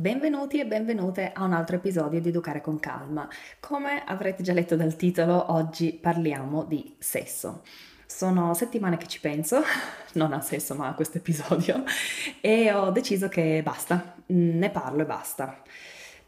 Benvenuti e benvenute a un altro episodio di Educare con Calma. Come avrete già letto dal titolo, oggi parliamo di sesso. Sono settimane che ci penso, non a sesso ma a questo episodio, e ho deciso che basta, ne parlo e basta.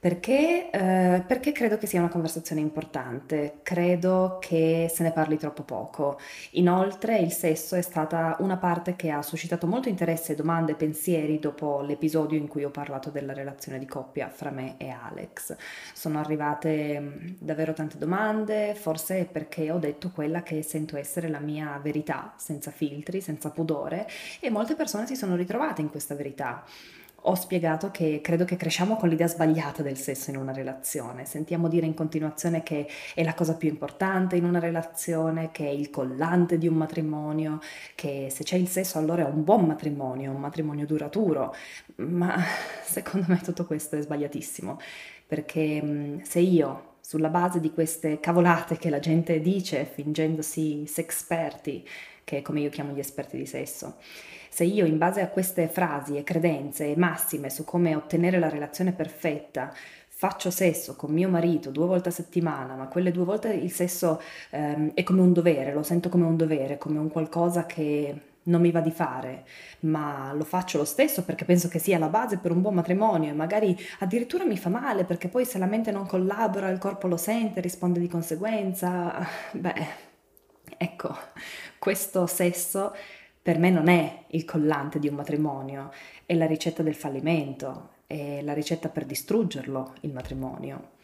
Perché? Eh, perché credo che sia una conversazione importante, credo che se ne parli troppo poco. Inoltre il sesso è stata una parte che ha suscitato molto interesse, domande e pensieri dopo l'episodio in cui ho parlato della relazione di coppia fra me e Alex. Sono arrivate mm, davvero tante domande, forse perché ho detto quella che sento essere la mia verità, senza filtri, senza pudore, e molte persone si sono ritrovate in questa verità ho spiegato che credo che cresciamo con l'idea sbagliata del sesso in una relazione. Sentiamo dire in continuazione che è la cosa più importante in una relazione, che è il collante di un matrimonio, che se c'è il sesso allora è un buon matrimonio, un matrimonio duraturo. Ma secondo me tutto questo è sbagliatissimo, perché se io sulla base di queste cavolate che la gente dice fingendosi sexperti, che come io chiamo gli esperti di sesso, se io in base a queste frasi e credenze e massime su come ottenere la relazione perfetta faccio sesso con mio marito due volte a settimana, ma quelle due volte il sesso ehm, è come un dovere, lo sento come un dovere, come un qualcosa che non mi va di fare, ma lo faccio lo stesso perché penso che sia la base per un buon matrimonio e magari addirittura mi fa male perché poi se la mente non collabora il corpo lo sente, risponde di conseguenza. Beh, ecco, questo sesso per me non è il collante di un matrimonio, è la ricetta del fallimento, è la ricetta per distruggerlo il matrimonio.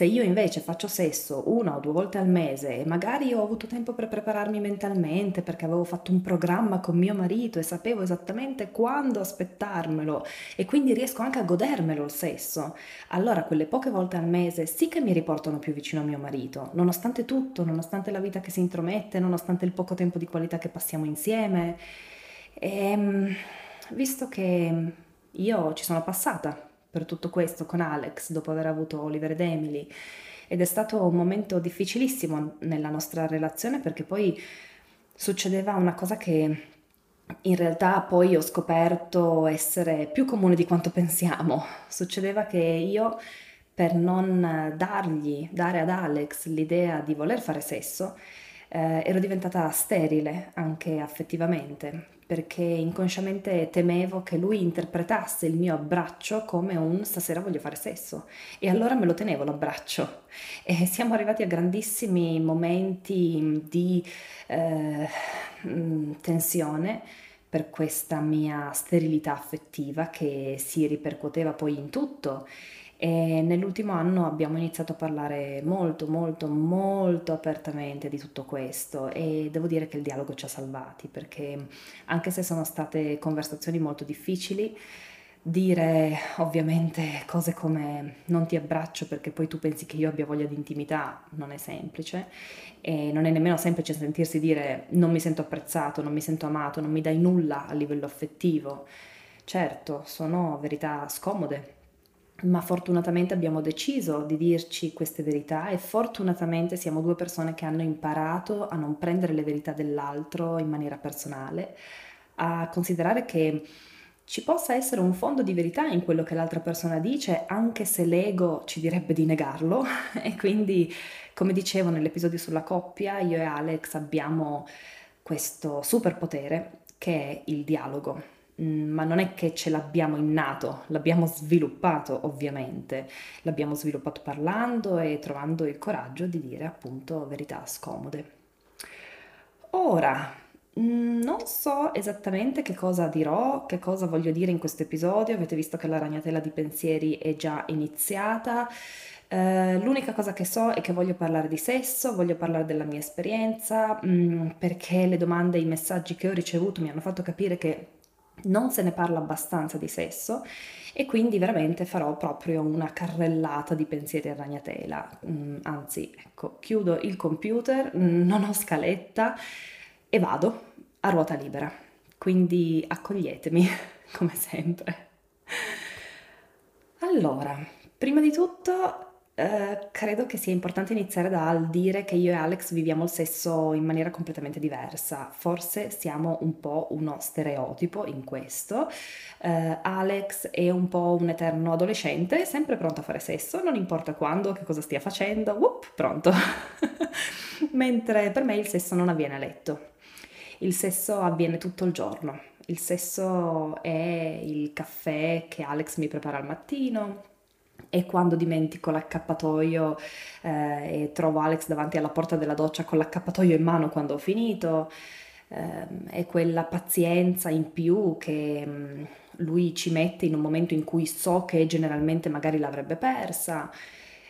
Se io invece faccio sesso una o due volte al mese e magari ho avuto tempo per prepararmi mentalmente perché avevo fatto un programma con mio marito e sapevo esattamente quando aspettarmelo e quindi riesco anche a godermelo il sesso, allora quelle poche volte al mese sì che mi riportano più vicino a mio marito, nonostante tutto, nonostante la vita che si intromette, nonostante il poco tempo di qualità che passiamo insieme. E, ehm, visto che io ci sono passata per tutto questo con Alex dopo aver avuto Oliver ed Emily ed è stato un momento difficilissimo nella nostra relazione perché poi succedeva una cosa che in realtà poi ho scoperto essere più comune di quanto pensiamo. Succedeva che io per non dargli, dare ad Alex l'idea di voler fare sesso, eh, ero diventata sterile anche affettivamente perché inconsciamente temevo che lui interpretasse il mio abbraccio come un stasera voglio fare sesso. E allora me lo tenevo l'abbraccio. E siamo arrivati a grandissimi momenti di eh, mm, tensione per questa mia sterilità affettiva che si ripercuoteva poi in tutto e nell'ultimo anno abbiamo iniziato a parlare molto, molto, molto apertamente di tutto questo e devo dire che il dialogo ci ha salvati perché anche se sono state conversazioni molto difficili, dire ovviamente cose come non ti abbraccio perché poi tu pensi che io abbia voglia di intimità non è semplice e non è nemmeno semplice sentirsi dire non mi sento apprezzato, non mi sento amato, non mi dai nulla a livello affettivo. Certo, sono verità scomode ma fortunatamente abbiamo deciso di dirci queste verità e fortunatamente siamo due persone che hanno imparato a non prendere le verità dell'altro in maniera personale, a considerare che ci possa essere un fondo di verità in quello che l'altra persona dice, anche se l'ego ci direbbe di negarlo. E quindi, come dicevo nell'episodio sulla coppia, io e Alex abbiamo questo superpotere che è il dialogo ma non è che ce l'abbiamo innato, l'abbiamo sviluppato ovviamente, l'abbiamo sviluppato parlando e trovando il coraggio di dire appunto verità scomode. Ora, mm, non so esattamente che cosa dirò, che cosa voglio dire in questo episodio, avete visto che la ragnatela di pensieri è già iniziata. Uh, l'unica cosa che so è che voglio parlare di sesso, voglio parlare della mia esperienza, mh, mm, perché le domande e i messaggi che ho ricevuto mi hanno fatto capire che non se ne parla abbastanza di sesso e quindi veramente farò proprio una carrellata di pensieri a ragnatela. Mm, anzi, ecco, chiudo il computer, mm, non ho scaletta e vado a ruota libera. Quindi accoglietemi come sempre. Allora, prima di tutto Uh, credo che sia importante iniziare dal dire che io e Alex viviamo il sesso in maniera completamente diversa. Forse siamo un po' uno stereotipo in questo. Uh, Alex è un po' un eterno adolescente, sempre pronto a fare sesso, non importa quando, che cosa stia facendo, whoop, pronto. Mentre per me il sesso non avviene a letto. Il sesso avviene tutto il giorno. Il sesso è il caffè che Alex mi prepara al mattino, e quando dimentico l'accappatoio eh, e trovo Alex davanti alla porta della doccia con l'accappatoio in mano quando ho finito, eh, è quella pazienza in più che mm, lui ci mette in un momento in cui so che generalmente magari l'avrebbe persa.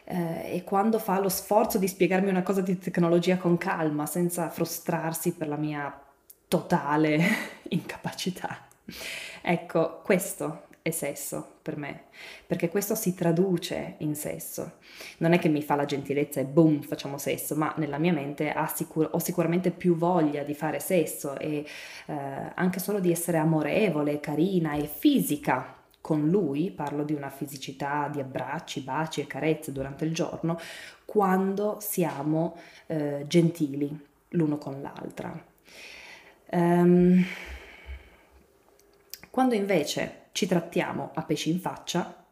Eh, e quando fa lo sforzo di spiegarmi una cosa di tecnologia con calma, senza frustrarsi per la mia totale incapacità. Ecco, questo è sesso per me, perché questo si traduce in sesso. Non è che mi fa la gentilezza e boom, facciamo sesso, ma nella mia mente sicur- ho sicuramente più voglia di fare sesso e eh, anche solo di essere amorevole, carina e fisica con lui, parlo di una fisicità di abbracci, baci e carezze durante il giorno, quando siamo eh, gentili l'uno con l'altra. Um, quando invece ci trattiamo a pesci in faccia,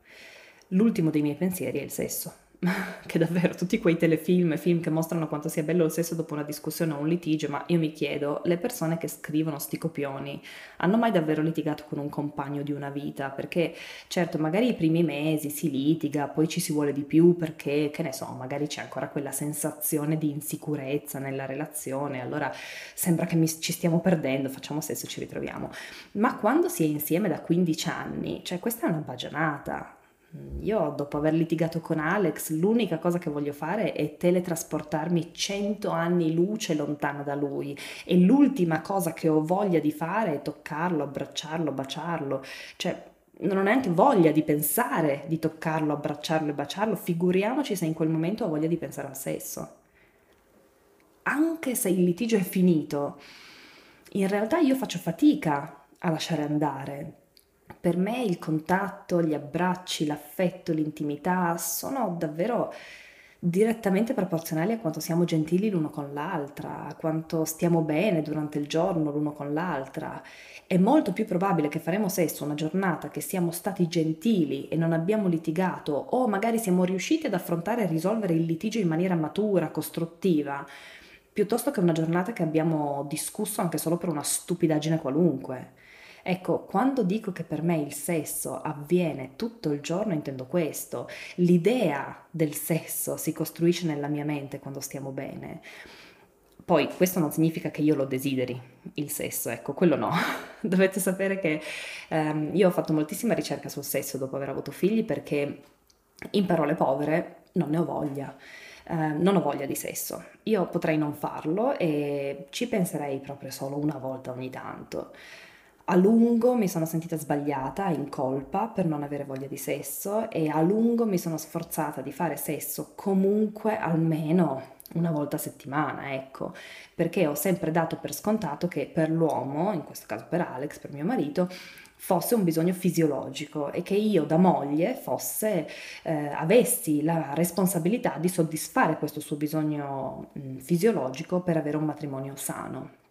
l'ultimo dei miei pensieri è il sesso. che davvero tutti quei telefilm e film che mostrano quanto sia bello il sesso dopo una discussione o un litigio, ma io mi chiedo, le persone che scrivono sti copioni hanno mai davvero litigato con un compagno di una vita? Perché certo, magari i primi mesi si litiga, poi ci si vuole di più perché, che ne so, magari c'è ancora quella sensazione di insicurezza nella relazione, allora sembra che mi, ci stiamo perdendo, facciamo sesso e ci ritroviamo. Ma quando si è insieme da 15 anni, cioè questa è una bagionata, io dopo aver litigato con Alex, l'unica cosa che voglio fare è teletrasportarmi cento anni luce lontano da lui e l'ultima cosa che ho voglia di fare è toccarlo, abbracciarlo, baciarlo. Cioè, non ho neanche voglia di pensare di toccarlo, abbracciarlo e baciarlo, figuriamoci se in quel momento ho voglia di pensare al sesso. Anche se il litigio è finito, in realtà io faccio fatica a lasciare andare, per me il contatto, gli abbracci, l'affetto, l'intimità sono davvero direttamente proporzionali a quanto siamo gentili l'uno con l'altra, a quanto stiamo bene durante il giorno l'uno con l'altra. È molto più probabile che faremo sesso una giornata che siamo stati gentili e non abbiamo litigato o magari siamo riusciti ad affrontare e risolvere il litigio in maniera matura, costruttiva, piuttosto che una giornata che abbiamo discusso anche solo per una stupidaggine qualunque. Ecco, quando dico che per me il sesso avviene tutto il giorno, intendo questo. L'idea del sesso si costruisce nella mia mente quando stiamo bene. Poi questo non significa che io lo desideri, il sesso, ecco, quello no. Dovete sapere che ehm, io ho fatto moltissima ricerca sul sesso dopo aver avuto figli perché in parole povere non ne ho voglia. Uh, non ho voglia di sesso. Io potrei non farlo e ci penserei proprio solo una volta ogni tanto. A lungo mi sono sentita sbagliata, in colpa per non avere voglia di sesso e a lungo mi sono sforzata di fare sesso comunque almeno una volta a settimana, ecco, perché ho sempre dato per scontato che per l'uomo, in questo caso per Alex, per mio marito, fosse un bisogno fisiologico e che io da moglie fosse, eh, avessi la responsabilità di soddisfare questo suo bisogno mh, fisiologico per avere un matrimonio sano.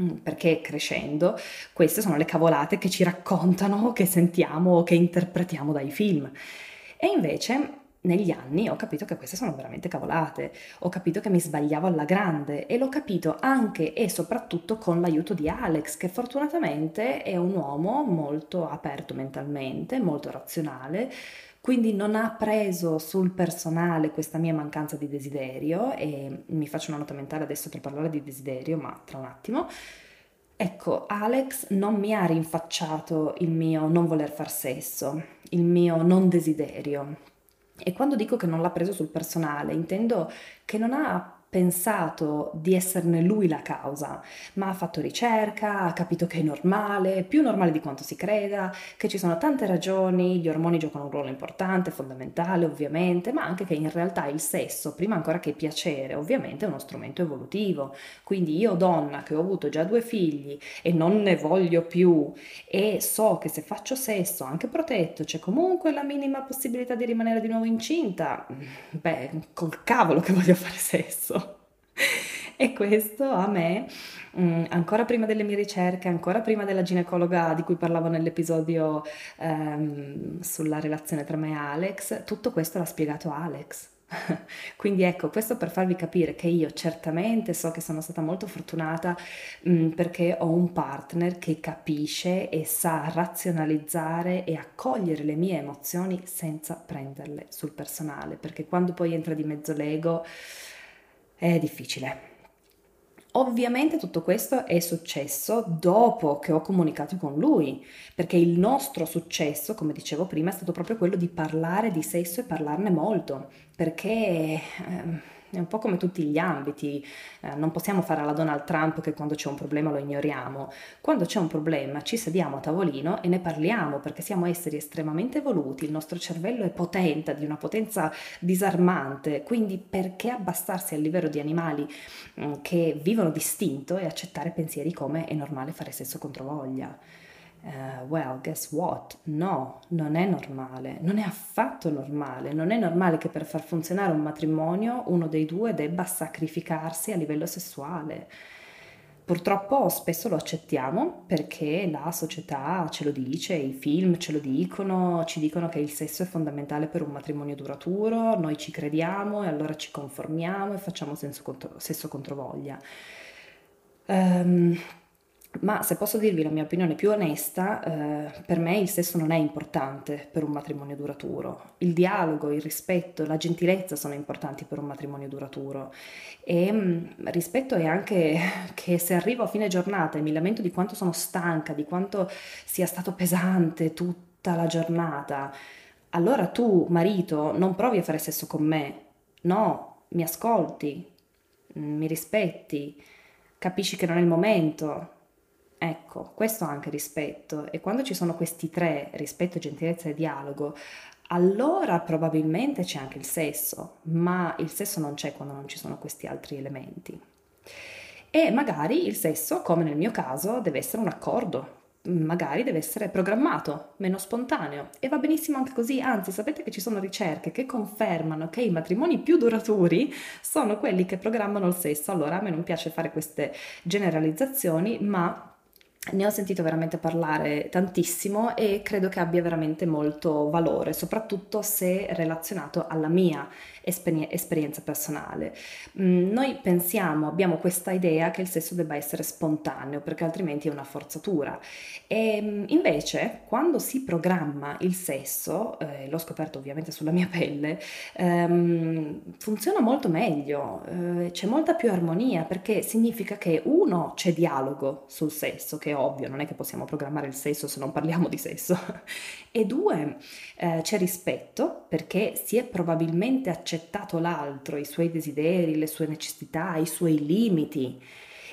Mm, perché crescendo queste sono le cavolate che ci raccontano, che sentiamo che interpretiamo dai film. E invece negli anni ho capito che queste sono veramente cavolate, ho capito che mi sbagliavo alla grande e l'ho capito anche e soprattutto con l'aiuto di Alex, che fortunatamente è un uomo molto aperto mentalmente, molto razionale, quindi non ha preso sul personale questa mia mancanza di desiderio e mi faccio una nota mentale adesso per parlare di desiderio, ma tra un attimo. Ecco, Alex non mi ha rinfacciato il mio non voler far sesso, il mio non desiderio. E quando dico che non l'ha preso sul personale, intendo che non ha pensato di esserne lui la causa, ma ha fatto ricerca, ha capito che è normale, più normale di quanto si creda, che ci sono tante ragioni, gli ormoni giocano un ruolo importante, fondamentale ovviamente, ma anche che in realtà il sesso, prima ancora che piacere, ovviamente è uno strumento evolutivo. Quindi io donna che ho avuto già due figli e non ne voglio più e so che se faccio sesso anche protetto c'è comunque la minima possibilità di rimanere di nuovo incinta, beh, col cavolo che voglio fare sesso. E questo a me, mm, ancora prima delle mie ricerche, ancora prima della ginecologa di cui parlavo nell'episodio ehm, sulla relazione tra me e Alex, tutto questo l'ha spiegato Alex. Quindi ecco, questo per farvi capire che io certamente so che sono stata molto fortunata mh, mm, perché ho un partner che capisce e sa razionalizzare e accogliere le mie emozioni senza prenderle sul personale, perché quando poi entra di mezzo l'ego è difficile. Ovviamente tutto questo è successo dopo che ho comunicato con lui, perché il nostro successo, come dicevo prima, è stato proprio quello di parlare di sesso e parlarne molto, perché... Eh, è un po' come tutti gli ambiti, eh, non possiamo fare alla Donald Trump che quando c'è un problema lo ignoriamo. Quando c'è un problema ci sediamo a tavolino e ne parliamo perché siamo esseri estremamente evoluti, il nostro cervello è potente, di una potenza disarmante, quindi perché abbassarsi al livello di animali mh, mm, che vivono distinto e accettare pensieri come è normale fare sesso contro voglia? Uh, well, guess what? No, non è normale, non è affatto normale, non è normale che per far funzionare un matrimonio uno dei due debba sacrificarsi a livello sessuale. Purtroppo spesso lo accettiamo perché la società ce lo dice, i film ce lo dicono, ci dicono che il sesso è fondamentale per un matrimonio duraturo, noi ci crediamo e allora ci conformiamo e facciamo contro, sesso contro voglia. Um, ma se posso dirvi la mia opinione più onesta, eh, per me il sesso non è importante per un matrimonio duraturo. Il dialogo, il rispetto, la gentilezza sono importanti per un matrimonio duraturo. E mh, mm, rispetto è anche che se arrivo a fine giornata e mi lamento di quanto sono stanca, di quanto sia stato pesante tutta la giornata, allora tu, marito, non provi a fare sesso con me. No, mi ascolti, mi rispetti, capisci che non è il momento Ecco, questo anche rispetto. E quando ci sono questi tre, rispetto, gentilezza e dialogo, allora probabilmente c'è anche il sesso, ma il sesso non c'è quando non ci sono questi altri elementi. E magari il sesso, come nel mio caso, deve essere un accordo, magari deve essere programmato, meno spontaneo e va benissimo anche così, anzi sapete che ci sono ricerche che confermano che i matrimoni più duraturi sono quelli che programmano il sesso, allora a me non piace fare queste generalizzazioni, ma ne ho sentito veramente parlare tantissimo e credo che abbia veramente molto valore, soprattutto se relazionato alla mia esperi- esperienza personale. Mm, noi pensiamo, abbiamo questa idea che il sesso debba essere spontaneo perché altrimenti è una forzatura e mm, invece quando si programma il sesso, eh, l'ho scoperto ovviamente sulla mia pelle, ehm, funziona molto meglio, eh, c'è molta più armonia perché significa che uno c'è dialogo sul sesso, che è ovvio, non è che possiamo programmare il sesso se non parliamo di sesso, e due eh, c'è rispetto perché si è probabilmente accettato accettato l'altro, i suoi desideri, le sue necessità, i suoi limiti.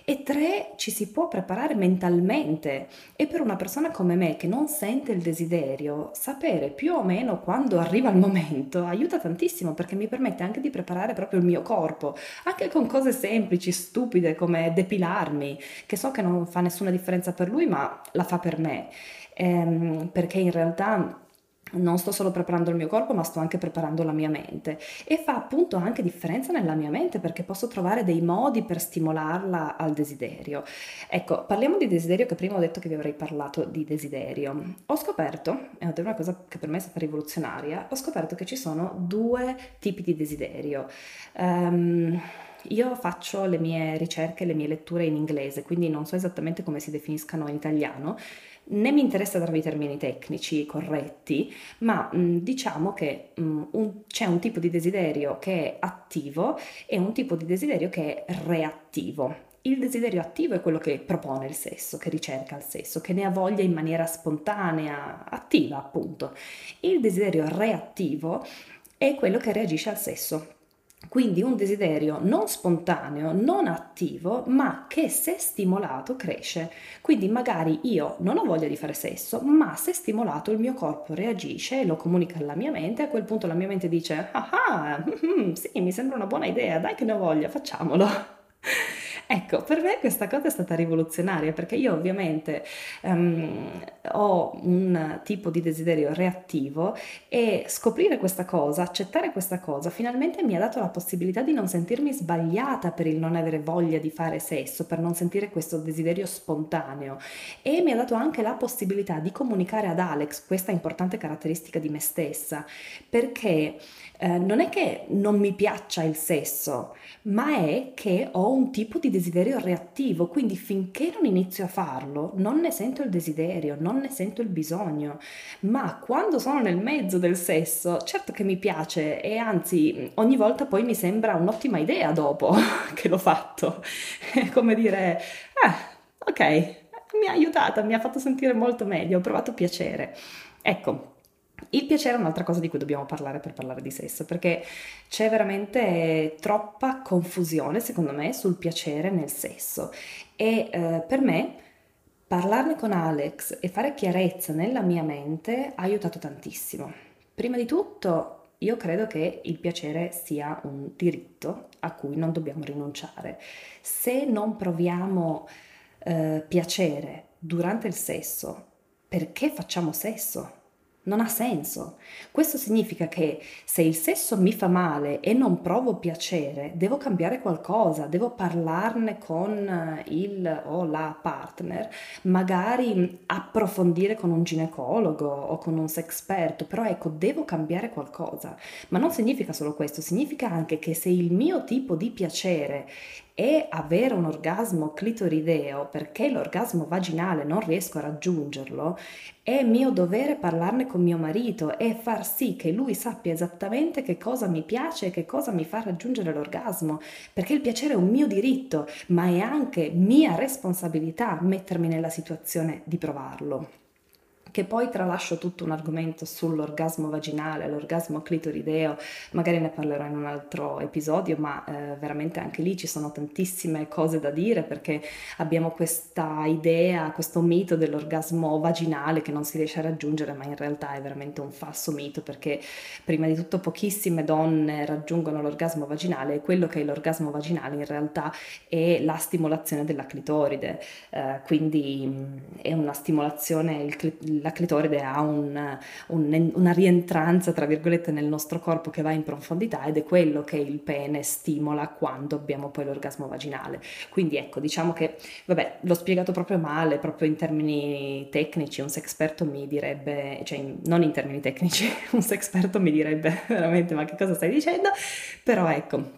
E tre, ci si può preparare mentalmente. E per una persona come me che non sente il desiderio, sapere più o meno quando arriva il momento aiuta tantissimo perché mi permette anche di preparare proprio il mio corpo, anche con cose semplici, stupide come depilarmi, che so che non fa nessuna differenza per lui ma la fa per me, ehm, perché in realtà non sto solo preparando il mio corpo, ma sto anche preparando la mia mente e fa appunto anche differenza nella mia mente perché posso trovare dei modi per stimolarla al desiderio. Ecco, parliamo di desiderio che prima ho detto che vi avrei parlato di desiderio. Ho scoperto, ed è una cosa che per me è stata rivoluzionaria, ho scoperto che ci sono due tipi di desiderio. Um, io faccio le mie ricerche, le mie letture in inglese, quindi non so esattamente come si definiscano in italiano, né mi interessa darvi termini tecnici corretti, ma mh, diciamo che mh, un, c'è un tipo di desiderio che è attivo e un tipo di desiderio che è reattivo. Il desiderio attivo è quello che propone il sesso, che ricerca il sesso, che ne ha voglia in maniera spontanea, attiva appunto. Il desiderio reattivo è quello che reagisce al sesso Quindi un desiderio non spontaneo, non attivo, ma che se stimolato cresce. Quindi magari io non ho voglia di fare sesso, ma se stimolato il mio corpo reagisce e lo comunica alla mia mente, a quel punto la mia mente dice, ah, ah mm, sì, mi sembra una buona idea, dai che ne ho voglia, facciamolo. Ecco, per me questa cosa è stata rivoluzionaria perché io ovviamente um, ho un tipo di desiderio reattivo e scoprire questa cosa, accettare questa cosa, finalmente mi ha dato la possibilità di non sentirmi sbagliata per il non avere voglia di fare sesso, per non sentire questo desiderio spontaneo. E mi ha dato anche la possibilità di comunicare ad Alex questa importante caratteristica di me stessa perché eh, non è che non mi piaccia il sesso, ma è che ho un tipo di desiderio reattivo, quindi finché non inizio a farlo non ne sento il desiderio, non ne sento il bisogno, ma quando sono nel mezzo del sesso, certo che mi piace e anzi ogni volta poi mi sembra un'ottima idea dopo che l'ho fatto, è come dire, ah, ok, mi ha aiutata, mi ha fatto sentire molto meglio, ho provato piacere. Ecco, il piacere è un'altra cosa di cui dobbiamo parlare per parlare di sesso, perché c'è veramente troppa confusione, secondo me, sul piacere nel sesso. E eh, per me parlarne con Alex e fare chiarezza nella mia mente ha aiutato tantissimo. Prima di tutto, io credo che il piacere sia un diritto a cui non dobbiamo rinunciare. Se non proviamo eh, piacere durante il sesso, perché facciamo sesso? Non ha senso. Questo significa che se il sesso mi fa male e non provo piacere, devo cambiare qualcosa, devo parlarne con il o la partner, magari approfondire con un ginecologo o con un sexperto, però ecco, devo cambiare qualcosa. Ma non significa solo questo, significa anche che se il mio tipo di piacere e avere un orgasmo clitorideo perché l'orgasmo vaginale non riesco a raggiungerlo, è mio dovere parlarne con mio marito e far sì che lui sappia esattamente che cosa mi piace e che cosa mi fa raggiungere l'orgasmo, perché il piacere è un mio diritto, ma è anche mia responsabilità mettermi nella situazione di provarlo che poi tralascio tutto un argomento sull'orgasmo vaginale, l'orgasmo clitorideo, magari ne parlerò in un altro episodio, ma eh, veramente anche lì ci sono tantissime cose da dire perché abbiamo questa idea, questo mito dell'orgasmo vaginale che non si riesce a raggiungere, ma in realtà è veramente un falso mito perché prima di tutto pochissime donne raggiungono l'orgasmo vaginale e quello che è l'orgasmo vaginale in realtà è la stimolazione della clitoride, eh, quindi mm, è una stimolazione, il, la clitoride ha un, un, una rientranza, tra virgolette, nel nostro corpo che va in profondità ed è quello che il pene stimola quando abbiamo poi l'orgasmo vaginale. Quindi ecco, diciamo che, vabbè, l'ho spiegato proprio male, proprio in termini tecnici, un sexperto mi direbbe, cioè non in termini tecnici, un sexperto mi direbbe veramente ma che cosa stai dicendo? Però ecco,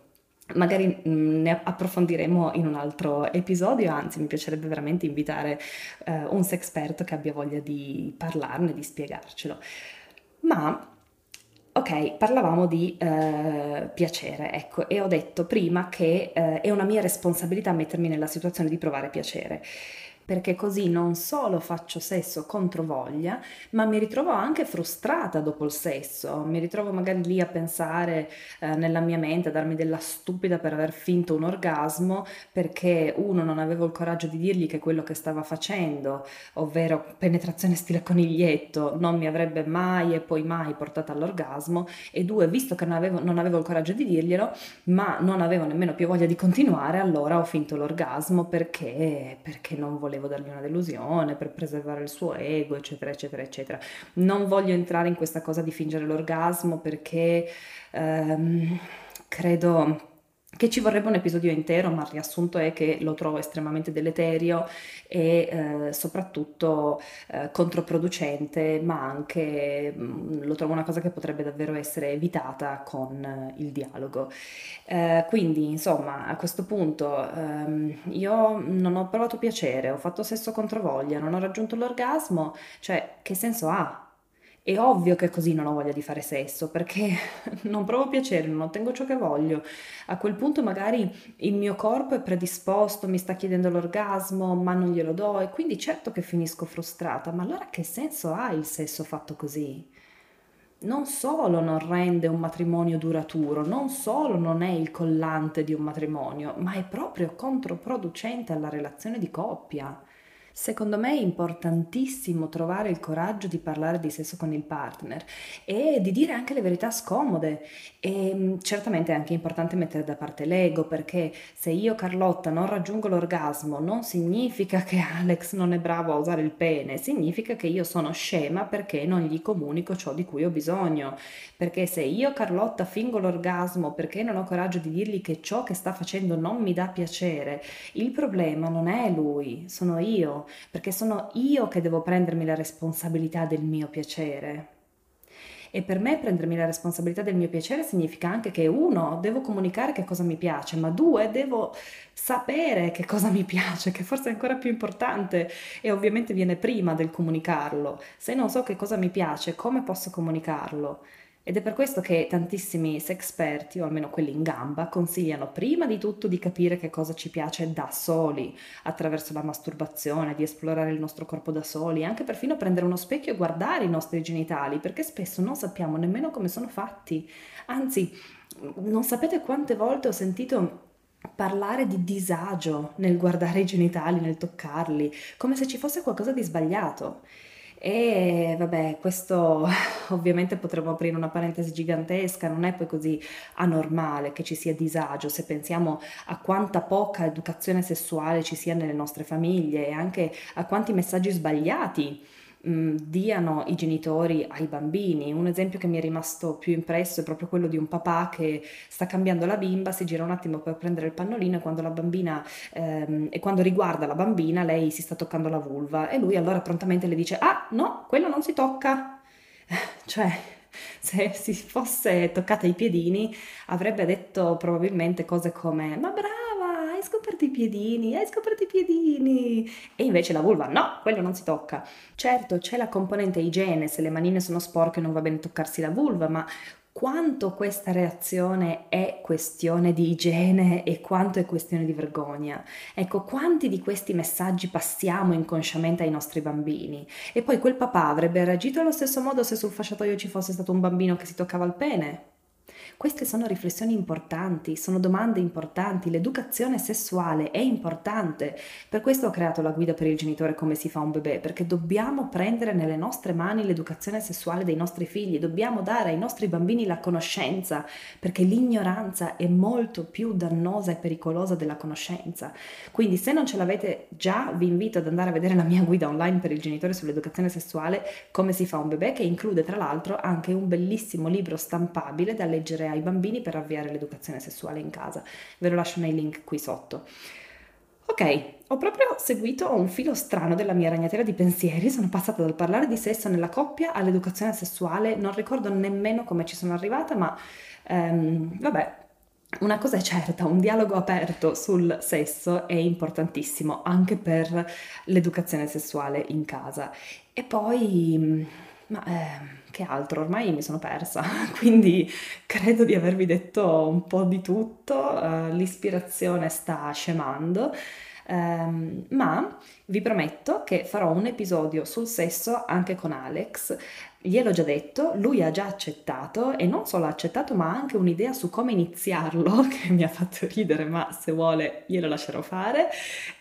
Magari mm, ne approfondiremo in un altro episodio, anzi mi piacerebbe veramente invitare eh, un sexperto che abbia voglia di parlarne, di spiegarcelo. Ma ok, parlavamo di eh, piacere, ecco, e ho detto prima che eh, è una mia responsabilità mettermi nella situazione di provare piacere perché così non solo faccio sesso contro voglia, ma mi ritrovo anche frustrata dopo il sesso, mi ritrovo magari lì a pensare eh, nella mia mente, a darmi della stupida per aver finto un orgasmo, perché uno non avevo il coraggio di dirgli che quello che stava facendo, ovvero penetrazione stile coniglietto, non mi avrebbe mai e poi mai portato all'orgasmo, e due, visto che non avevo, non avevo il coraggio di dirglielo, ma non avevo nemmeno più voglia di continuare, allora ho finto l'orgasmo perché, perché non volevo volevo dargli una delusione, per preservare il suo ego, eccetera, eccetera, eccetera. Non voglio entrare in questa cosa di fingere l'orgasmo perché ehm, credo che ci vorrebbe un episodio intero, ma il riassunto è che lo trovo estremamente deleterio e eh, soprattutto eh, controproducente, ma anche mh, mm, lo trovo una cosa che potrebbe davvero essere evitata con eh, il dialogo. Eh, quindi, insomma, a questo punto ehm, io non ho provato piacere, ho fatto sesso contro voglia, non ho raggiunto l'orgasmo, cioè che senso ha? È ovvio che così non ho voglia di fare sesso perché non provo piacere, non ottengo ciò che voglio. A quel punto magari il mio corpo è predisposto, mi sta chiedendo l'orgasmo, ma non glielo do e quindi certo che finisco frustrata, ma allora che senso ha il sesso fatto così? non solo non rende un matrimonio duraturo, non solo non è il collante di un matrimonio, ma è proprio controproducente alla relazione di coppia. Secondo me è importantissimo trovare il coraggio di parlare di sesso con il partner e di dire anche le verità scomode. E mm, certamente è anche importante mettere da parte l'ego perché se io Carlotta non raggiungo l'orgasmo non significa che Alex non è bravo a usare il pene, significa che io sono scema perché non gli comunico ciò di cui ho bisogno. Perché se io Carlotta fingo l'orgasmo perché non ho coraggio di dirgli che ciò che sta facendo non mi dà piacere, il problema non è lui, sono io perché sono io che devo prendermi la responsabilità del mio piacere. E per me prendermi la responsabilità del mio piacere significa anche che uno, devo comunicare che cosa mi piace, ma due, devo sapere che cosa mi piace, che forse è ancora più importante e ovviamente viene prima del comunicarlo. Se non so che cosa mi piace, come posso comunicarlo? Ed è per questo che tantissimi sexperti, o almeno quelli in gamba, consigliano prima di tutto di capire che cosa ci piace da soli, attraverso la masturbazione, di esplorare il nostro corpo da soli, anche perfino prendere uno specchio e guardare i nostri genitali, perché spesso non sappiamo nemmeno come sono fatti. Anzi, non sapete quante volte ho sentito parlare di disagio nel guardare i genitali, nel toccarli, come se ci fosse qualcosa di sbagliato. E vabbè, questo ovviamente potremmo aprire una parentesi gigantesca, non è poi così anormale che ci sia disagio se pensiamo a quanta poca educazione sessuale ci sia nelle nostre famiglie e anche a quanti messaggi sbagliati mh, diano i genitori ai bambini. Un esempio che mi è rimasto più impresso è proprio quello di un papà che sta cambiando la bimba, si gira un attimo per prendere il pannolino e quando la bambina ehm, e quando riguarda la bambina lei si sta toccando la vulva e lui allora prontamente le dice "Ah, no, quello non si tocca". cioè se si fosse toccata i piedini avrebbe detto probabilmente cose come ma bravo hai scoperto i piedini, hai scoperto i piedini. E invece la vulva, no, quello non si tocca. Certo, c'è la componente igiene, se le manine sono sporche non va bene toccarsi la vulva, ma quanto questa reazione è questione di igiene e quanto è questione di vergogna. Ecco, quanti di questi messaggi passiamo inconsciamente ai nostri bambini? E poi quel papà avrebbe reagito allo stesso modo se sul fasciatoio ci fosse stato un bambino che si toccava il pene? Queste sono riflessioni importanti, sono domande importanti, l'educazione sessuale è importante. Per questo ho creato la guida per il genitore come si fa un bebè, perché dobbiamo prendere nelle nostre mani l'educazione sessuale dei nostri figli, dobbiamo dare ai nostri bambini la conoscenza, perché l'ignoranza è molto più dannosa e pericolosa della conoscenza. Quindi se non ce l'avete già, vi invito ad andare a vedere la mia guida online per il genitore sull'educazione sessuale, come si fa un bebè, che include tra l'altro anche un bellissimo libro stampabile da leggere ai bambini per avviare l'educazione sessuale in casa. Ve lo lascio nei link qui sotto. Ok, ho proprio seguito un filo strano della mia ragnatela di pensieri, sono passata dal parlare di sesso nella coppia all'educazione sessuale, non ricordo nemmeno come ci sono arrivata, ma ehm, vabbè, una cosa è certa, un dialogo aperto sul sesso è importantissimo anche per l'educazione sessuale in casa. E poi ma eh, che altro, ormai mi sono persa, quindi credo di avervi detto un po' di tutto, uh, l'ispirazione sta scemando, um, ma vi prometto che farò un episodio sul sesso anche con Alex Gliel'ho già detto, lui ha già accettato e non solo ha accettato ma ha anche un'idea su come iniziarlo che mi ha fatto ridere ma se vuole glielo lascerò fare.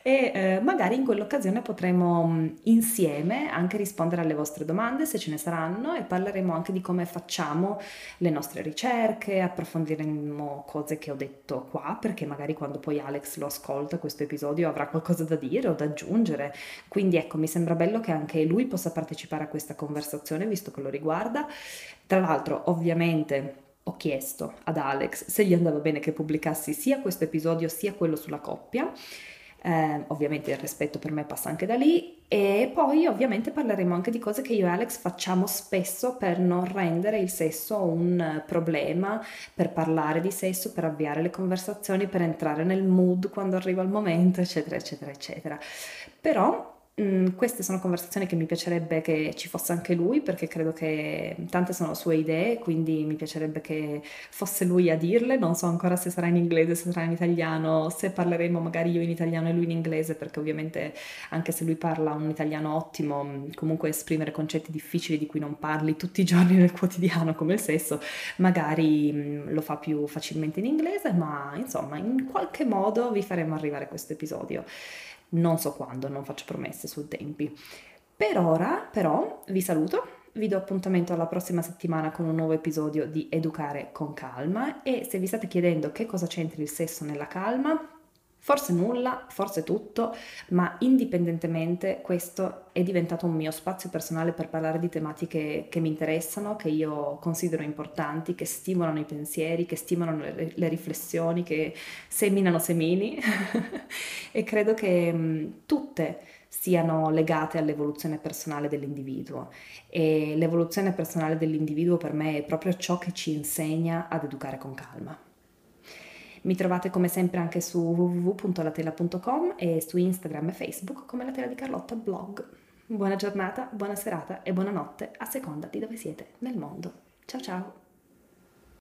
E eh, magari in quell'occasione potremo mm, insieme anche rispondere alle vostre domande se ce ne saranno e parleremo anche di come facciamo le nostre ricerche, approfondiremo cose che ho detto qua perché magari quando poi Alex lo ascolta questo episodio avrà qualcosa da dire o da aggiungere. Quindi ecco mi sembra bello che anche lui possa partecipare a questa conversazione visto questo che lo riguarda. Tra l'altro, ovviamente ho chiesto ad Alex se gli andava bene che pubblicassi sia questo episodio sia quello sulla coppia. Eh, ovviamente il rispetto per me passa anche da lì e poi ovviamente parleremo anche di cose che io e Alex facciamo spesso per non rendere il sesso un problema, per parlare di sesso, per avviare le conversazioni, per entrare nel mood quando arriva il momento, eccetera, eccetera, eccetera. Però Mm, queste sono conversazioni che mi piacerebbe che ci fosse anche lui, perché credo che tante sono sue idee, quindi mi piacerebbe che fosse lui a dirle. Non so ancora se sarà in inglese, se sarà in italiano, se parleremo magari io in italiano e lui in inglese, perché ovviamente anche se lui parla un italiano ottimo, mm, comunque esprimere concetti difficili di cui non parli tutti i giorni nel quotidiano come il sesso, magari mm, lo fa più facilmente in inglese, ma insomma in qualche modo vi faremo arrivare questo episodio non so quando, non faccio promesse sui tempi. Per ora, però, vi saluto, vi do appuntamento alla prossima settimana con un nuovo episodio di Educare con calma e se vi state chiedendo che cosa c'entri il sesso nella calma, Forse nulla, forse tutto, ma indipendentemente questo è diventato un mio spazio personale per parlare di tematiche che mi interessano, che io considero importanti, che stimolano i pensieri, che stimolano le, le riflessioni, che seminano semini e credo che mh, tutte siano legate all'evoluzione personale dell'individuo e l'evoluzione personale dell'individuo per me è proprio ciò che ci insegna ad educare con calma. Mi trovate come sempre anche su www.latela.com e su Instagram e Facebook come La Tela di Carlotta blog. Buona giornata, buona serata e buonanotte a seconda di dove siete nel mondo. Ciao ciao!